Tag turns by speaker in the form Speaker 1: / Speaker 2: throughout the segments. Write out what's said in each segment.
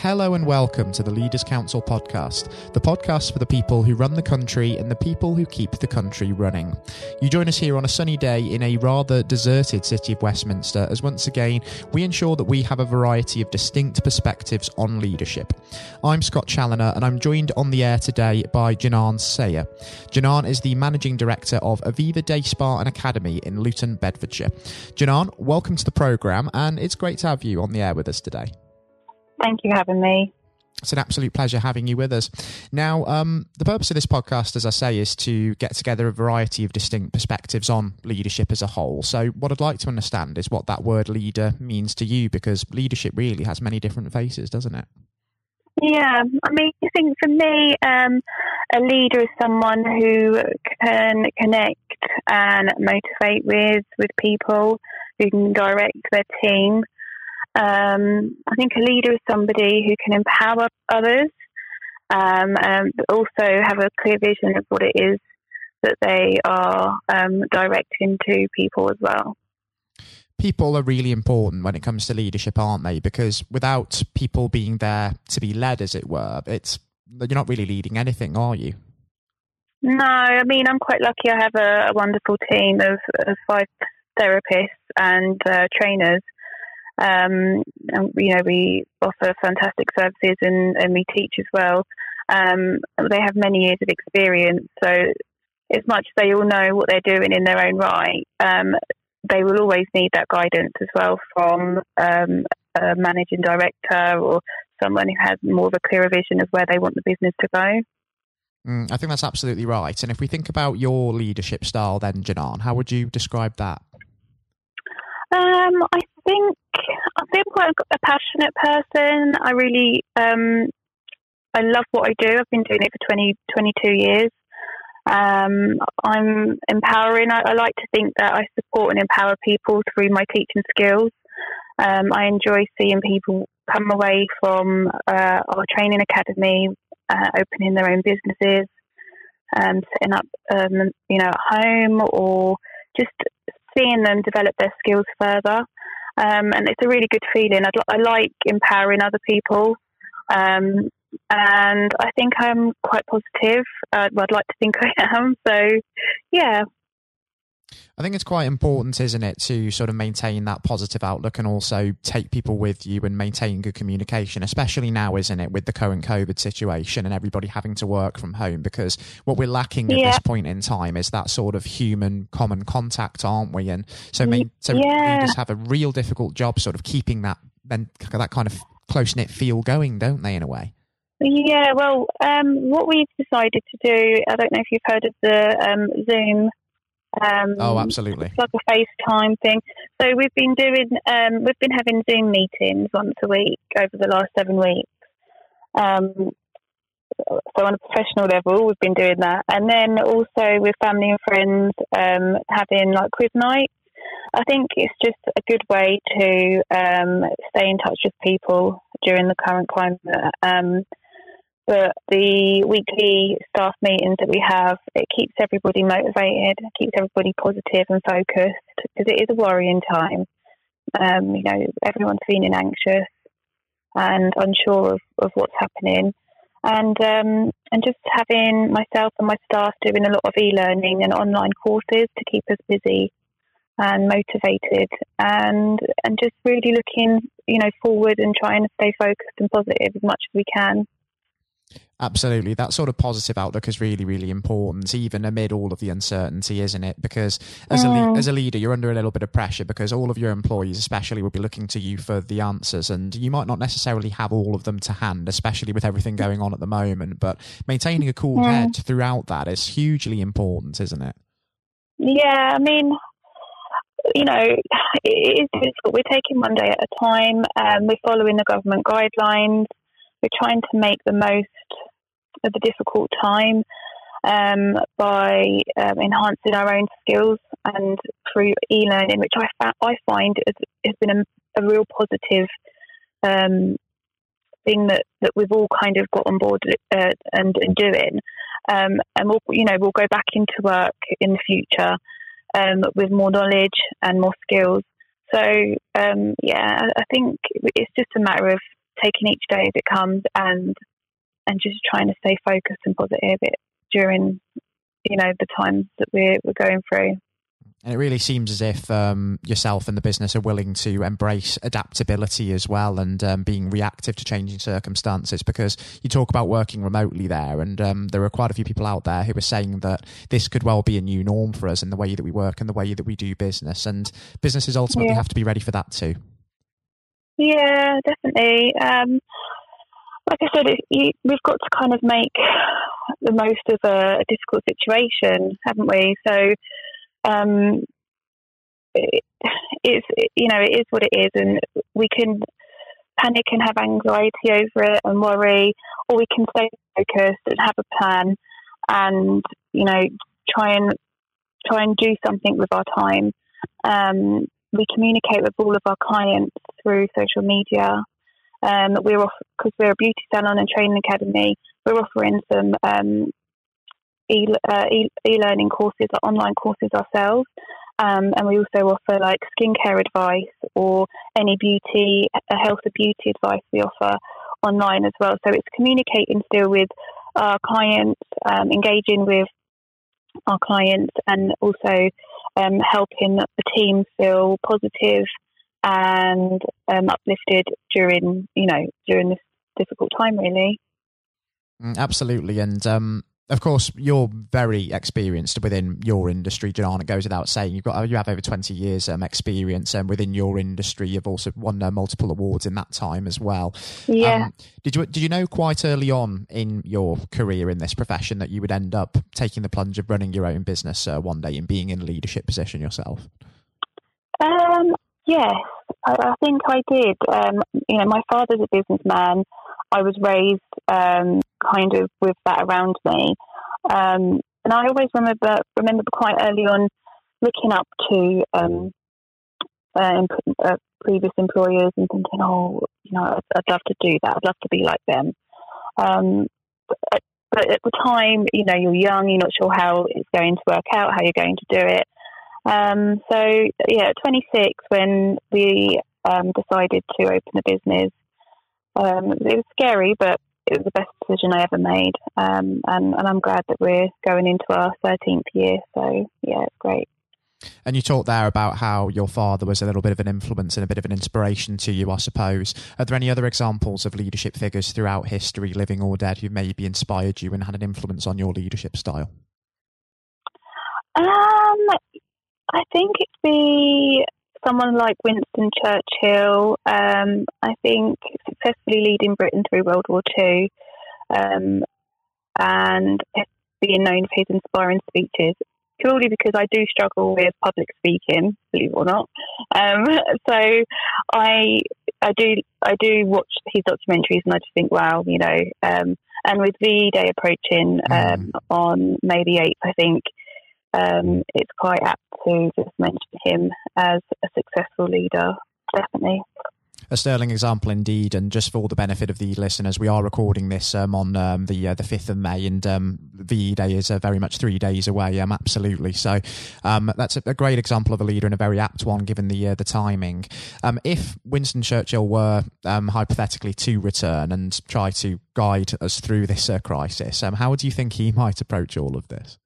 Speaker 1: Hello and welcome to the Leaders Council podcast, the podcast for the people who run the country and the people who keep the country running. You join us here on a sunny day in a rather deserted city of Westminster as once again we ensure that we have a variety of distinct perspectives on leadership. I'm Scott Challoner and I'm joined on the air today by Janan Saher. Janan is the managing director of Aviva Day Spa and Academy in Luton, Bedfordshire. Janan, welcome to the programme and it's great to have you on the air with us today.
Speaker 2: Thank you for having me.
Speaker 1: It's an absolute pleasure having you with us. Now, um, the purpose of this podcast, as I say, is to get together a variety of distinct perspectives on leadership as a whole. So, what I'd like to understand is what that word leader means to you, because leadership really has many different faces, doesn't it?
Speaker 2: Yeah, I mean, I think for me, um, a leader is someone who can connect and motivate with with people, who can direct their team, um, I think a leader is somebody who can empower others, um, um, but also have a clear vision of what it is that they are um, directing to people as well.
Speaker 1: People are really important when it comes to leadership, aren't they? Because without people being there to be led, as it were, it's you're not really leading anything, are you?
Speaker 2: No, I mean I'm quite lucky. I have a, a wonderful team of, of five therapists and uh, trainers um, and, you know, we offer fantastic services and, and we teach as well. Um, they have many years of experience, so as much as they all know what they're doing in their own right, um, they will always need that guidance as well from um, a managing director or someone who has more of a clearer vision of where they want the business to go.
Speaker 1: Mm, I think that's absolutely right. And if we think about your leadership style, then Janan, how would you describe that?
Speaker 2: Um, I think I feel quite a passionate person. I really, um, I love what I do. I've been doing it for 20, 22 years. Um, I'm empowering. I, I, like to think that I support and empower people through my teaching skills. Um, I enjoy seeing people come away from uh, our training academy, uh, opening their own businesses, um, setting up, um, you know, at home, or just seeing them develop their skills further. Um, and it's a really good feeling. I'd, I like empowering other people. Um, and I think I'm quite positive. Uh, I'd like to think I am. So, yeah,
Speaker 1: I think it's quite important, isn't it, to sort of maintain that positive outlook and also take people with you and maintain good communication, especially now, isn't it, with the current COVID situation and everybody having to work from home? Because what we're lacking at this point in time is that sort of human common contact, aren't we? And so, so yeah. leaders have a real difficult job sort of keeping that that kind of close knit feel going, don't they, in a way?
Speaker 2: Yeah, well, um, what we've decided to do, I don't know if you've heard of the um, Zoom
Speaker 1: um, oh, absolutely.
Speaker 2: It's like a FaceTime thing. So we've been doing, um, we've been having Zoom meetings once a week over the last seven weeks. Um, so on a professional level, we've been doing that, and then also with family and friends, um, having like quiz nights. I think it's just a good way to um, stay in touch with people during the current climate. Um, but the weekly staff meetings that we have, it keeps everybody motivated, keeps everybody positive and focused because it is a worrying time. Um, you know, everyone's feeling anxious and unsure of, of what's happening. And um, and just having myself and my staff doing a lot of e-learning and online courses to keep us busy and motivated and and just really looking you know forward and trying to stay focused and positive as much as we can.
Speaker 1: Absolutely. That sort of positive outlook is really, really important, even amid all of the uncertainty, isn't it? Because as, mm. a, le- as a leader, you're under a little bit of pressure because all of your employees, especially, will be looking to you for the answers. And you might not necessarily have all of them to hand, especially with everything going on at the moment. But maintaining a cool mm. head throughout that is hugely important, isn't it?
Speaker 2: Yeah. I mean, you know, it is difficult. We're taking one day at a time. Um, we're following the government guidelines we're trying to make the most of the difficult time um, by um, enhancing our own skills and through e-learning, which I, fa- I find has, has been a, a, real positive um, thing that, that we've all kind of got on board uh, and, and, doing. Um, and we'll, you know, we'll go back into work in the future um, with more knowledge and more skills. So um, yeah, I think it's just a matter of taking each day as it comes and and just trying to stay focused and positive it, during you know the times that we're we're going through.
Speaker 1: And it really seems as if um, yourself and the business are willing to embrace adaptability as well and um, being reactive to changing circumstances because you talk about working remotely there. And um, there are quite a few people out there who are saying that this could well be a new norm for us in the way that we work and the way that we do business. And businesses ultimately yeah. have to be ready for that too.
Speaker 2: Yeah, definitely. Um, like I said, it, you, we've got to kind of make the most of a, a difficult situation, haven't we? So um, it, it's you know it is what it is, and we can panic and have anxiety over it and worry, or we can stay focused and have a plan, and you know try and try and do something with our time. Um, we communicate with all of our clients through social media. Um, we're because we're a beauty salon and training academy. We're offering some um, e, uh, e-learning courses or online courses ourselves. Um, and we also offer like skincare advice or any beauty, a health and beauty advice we offer online as well. So it's communicating still with our clients, um, engaging with our clients, and also um, helping the team feel positive and um, uplifted during you know during this difficult time, really.
Speaker 1: Mm, absolutely, and um, of course, you're very experienced within your industry, Janan. It goes without saying. You've got you have over twenty years um, experience um, within your industry. You've also won uh, multiple awards in that time as well.
Speaker 2: Yeah. Um,
Speaker 1: did you did you know quite early on in your career in this profession that you would end up taking the plunge of running your own business uh, one day and being in a leadership position yourself?
Speaker 2: Um. Yes, I, I think I did. Um. You know, my father's a businessman. I was raised um, kind of with that around me. Um, and I always remember remember quite early on looking up to um, uh, uh, previous employers and thinking, oh, you know, I'd, I'd, love to do that. I'd love to be like them. Um, but, but at the time, you know, you're young, you're not sure how it's going to work out, how you're going to do it. Um, so, yeah, 26, when we um, decided to open the business, um, it was scary, but it was the best decision I ever made. Um, and, and I'm glad that we're going into our 13th year. So, yeah, it's great.
Speaker 1: And you talked there about how your father was a little bit of an influence and a bit of an inspiration to you, I suppose. Are there any other examples of leadership figures throughout history, living or dead, who maybe inspired you and had an influence on your leadership style?
Speaker 2: Um, I think it'd be someone like Winston Churchill, um, I think successfully leading Britain through World War II um, and being known for his inspiring speeches, purely because I do struggle with public speaking, believe it or not. Um, so I I do I do watch his documentaries and I just think, wow, you know. Um, and with VE Day approaching mm. on May the eighth, I think um, it's quite apt to just mention him as a successful leader, definitely.
Speaker 1: A sterling example indeed, and just for the benefit of the listeners, we are recording this um, on um, the uh, the fifth of May, and um, VE Day is uh, very much three days away. Um, absolutely. So um, that's a, a, great example of a leader and a very apt one, given the uh, the timing. Um, if Winston Churchill were um, hypothetically to return and try to guide us through this uh, crisis, how do you think he might approach all of this?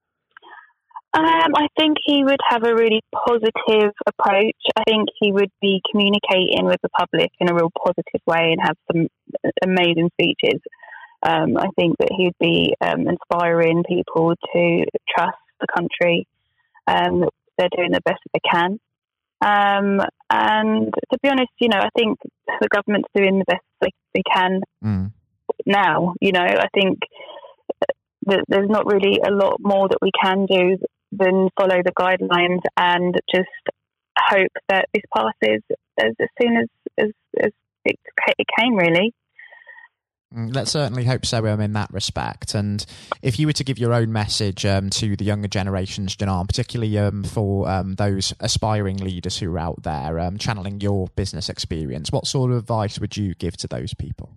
Speaker 2: Um, I think he would have a really positive approach. I think he would be communicating with the public in a real positive way and have some amazing speeches. Um, I think that he would be um, inspiring people to trust the country. Um, they're doing the best that they can. Um, and to be honest, you know, I think the government's doing the best they, they can mm. now. You know, I think that there's not really a lot more that we can do than follow the guidelines and just hope that this passes as, as soon as, as, as it, it came, really.
Speaker 1: Mm, let's certainly hope so um, in that respect. And if you were to give your own message um, to the younger generations, Janan, particularly um, for um, those aspiring leaders who are out there um, channeling your business experience, what sort of advice would you give to those people?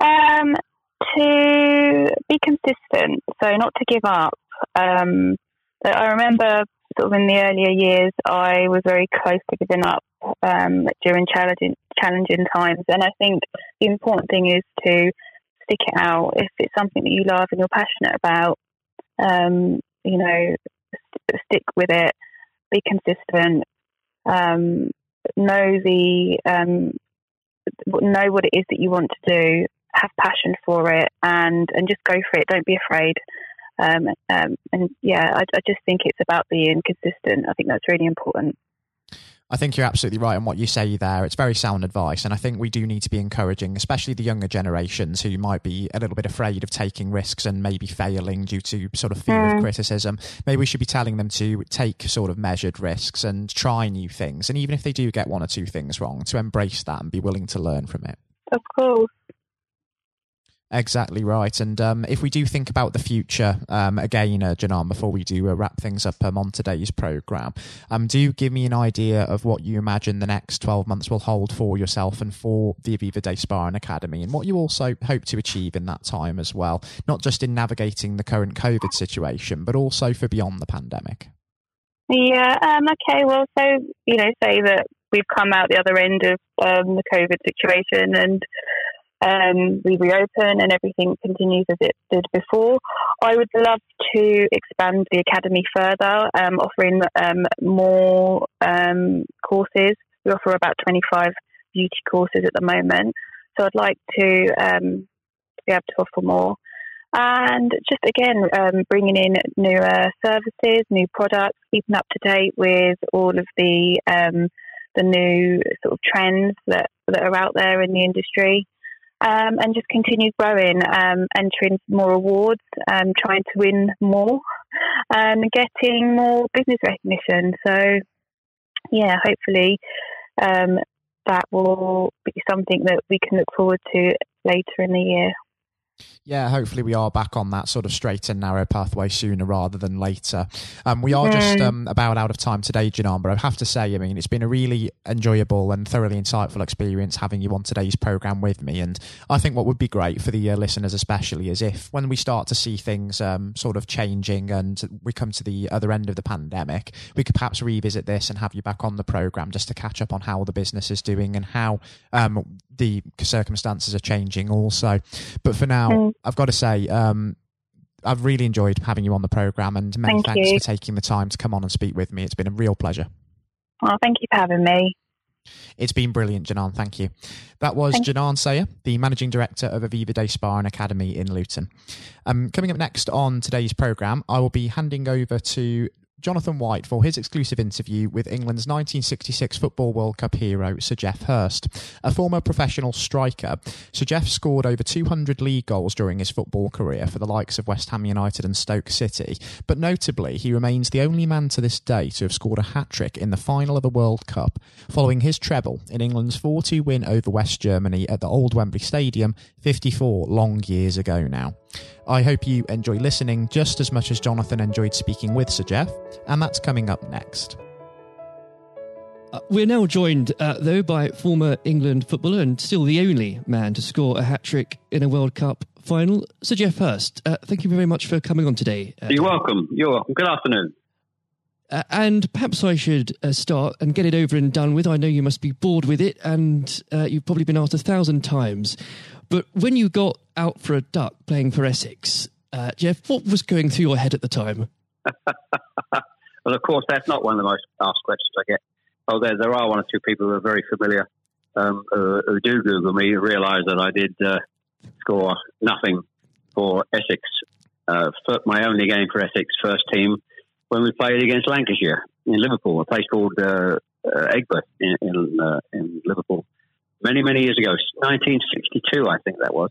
Speaker 2: Um, to be consistent, so not to give up, um, I remember sort of in the earlier years, I was very close to giving up um, during challenging challenging times. And I think the important thing is to stick it out. If it's something that you love and you're passionate about, um, you know, st- stick with it. Be consistent. Um, know the um, know what it is that you want to do. Have passion for it, and and just go for it. Don't be afraid. Um, um, and yeah, I, I just think it's about being consistent. I think that's really important.
Speaker 1: I think you're absolutely right on what you say there. It's very sound advice. And I think we do need to be encouraging, especially the younger generations who might be a little bit afraid of taking risks and maybe failing due to sort of fear mm. of criticism. Maybe we should be telling them to take sort of measured risks and try new things. And even if they do get one or two things wrong, to embrace that and be willing to learn from it.
Speaker 2: Of course.
Speaker 1: Exactly right. And um, if we do think about the future, um, again, uh, Janan, before we do uh, wrap things up um, on today's programme, um, do give me an idea of what you imagine the next 12 months will hold for yourself and for the Aviva Day Spa and Academy and what you also hope to achieve in that time as well, not just in navigating the current COVID situation, but also for beyond the pandemic.
Speaker 2: Yeah, um, okay, well, so, you know, say that we've come out the other end of um, the COVID situation and um, we reopen and everything continues as it did before. I would love to expand the academy further, um, offering um, more um, courses. We offer about 25 beauty courses at the moment. So I'd like to um, be able to offer more. And just again, um, bringing in newer services, new products, keeping up to date with all of the the new sort of trends that, that are out there in the industry um, and just continue growing, um, entering more awards, um, trying to win more, and getting more business recognition. So, yeah, hopefully um, that will be something that we can look forward to later in the year.
Speaker 1: Yeah, hopefully we are back on that sort of straight and narrow pathway sooner rather than later. Um, we are just um, about out of time today, Janan, but I have to say, I mean, it's been a really enjoyable and thoroughly insightful experience having you on today's programme with me. And I think what would be great for the uh, listeners, especially, is if when we start to see things um, sort of changing and we come to the other end of the pandemic, we could perhaps revisit this and have you back on the programme just to catch up on how the business is doing and how um, the circumstances are changing also. But for now, mm. I've got to say, um, I've really enjoyed having you on the program, and many thank thanks you. for taking the time to come on and speak with me. It's been a real pleasure.
Speaker 2: Well, thank you for having me.
Speaker 1: It's been brilliant, Janan. Thank you. That was Janan Saher, the Managing Director of Aviva Day Spa and Academy in Luton. Um, coming up next on today's programme, I will be handing over to Jonathan White for his exclusive interview with England's 1966 Football World Cup hero Sir Geoff Hurst. A former professional striker, Sir Geoff scored over 200 league goals during his football career for the likes of West Ham United and Stoke City, but notably he remains the only man to this day to have scored a hat-trick in the final of the World Cup, following his treble in England's 4-2 win over West Germany at the old Wembley Stadium 54 long years ago now. I hope you enjoy listening just as much as Jonathan enjoyed speaking with Sir Geoff, and that's coming up next.
Speaker 3: Uh, we're now joined, uh, though, by former England footballer and still the only man to score a hat trick in a World Cup final, Sir Geoff Hurst. Uh, thank you very much for coming on today.
Speaker 4: Uh, You're welcome. You're welcome. Good afternoon.
Speaker 3: Uh, and perhaps I should uh, start and get it over and done with. I know you must be bored with it, and you've probably been asked a thousand times. But when you got out for a duck playing for Essex, uh, Geoff, what was going through your head at the time?
Speaker 4: well, of course, that's not one of the most asked questions I get. Oh, there, there are one or two people who are very familiar um, who, do Google me, realise that I did uh, score nothing for Essex, uh, my only game for Essex first team when we played against Lancashire in Liverpool, a place called uh, uh Aigburth in, in, uh, in Liverpool many, many years ago, 1962, I think that was.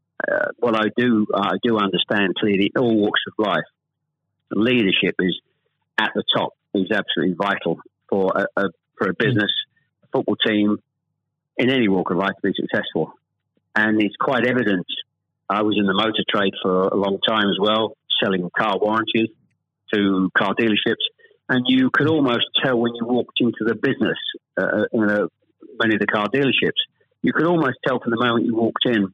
Speaker 4: uh, what I do I do understand clearly all walks of life, leadership is at the top is absolutely vital for a, a for a business football team in any walk of life to be successful. And it's quite evident. I was in the motor trade for a long time as well, selling car warranties to car dealerships. And you could almost tell when you walked into the business, uh, in a, many of the car dealerships, you could almost tell from the moment you walked in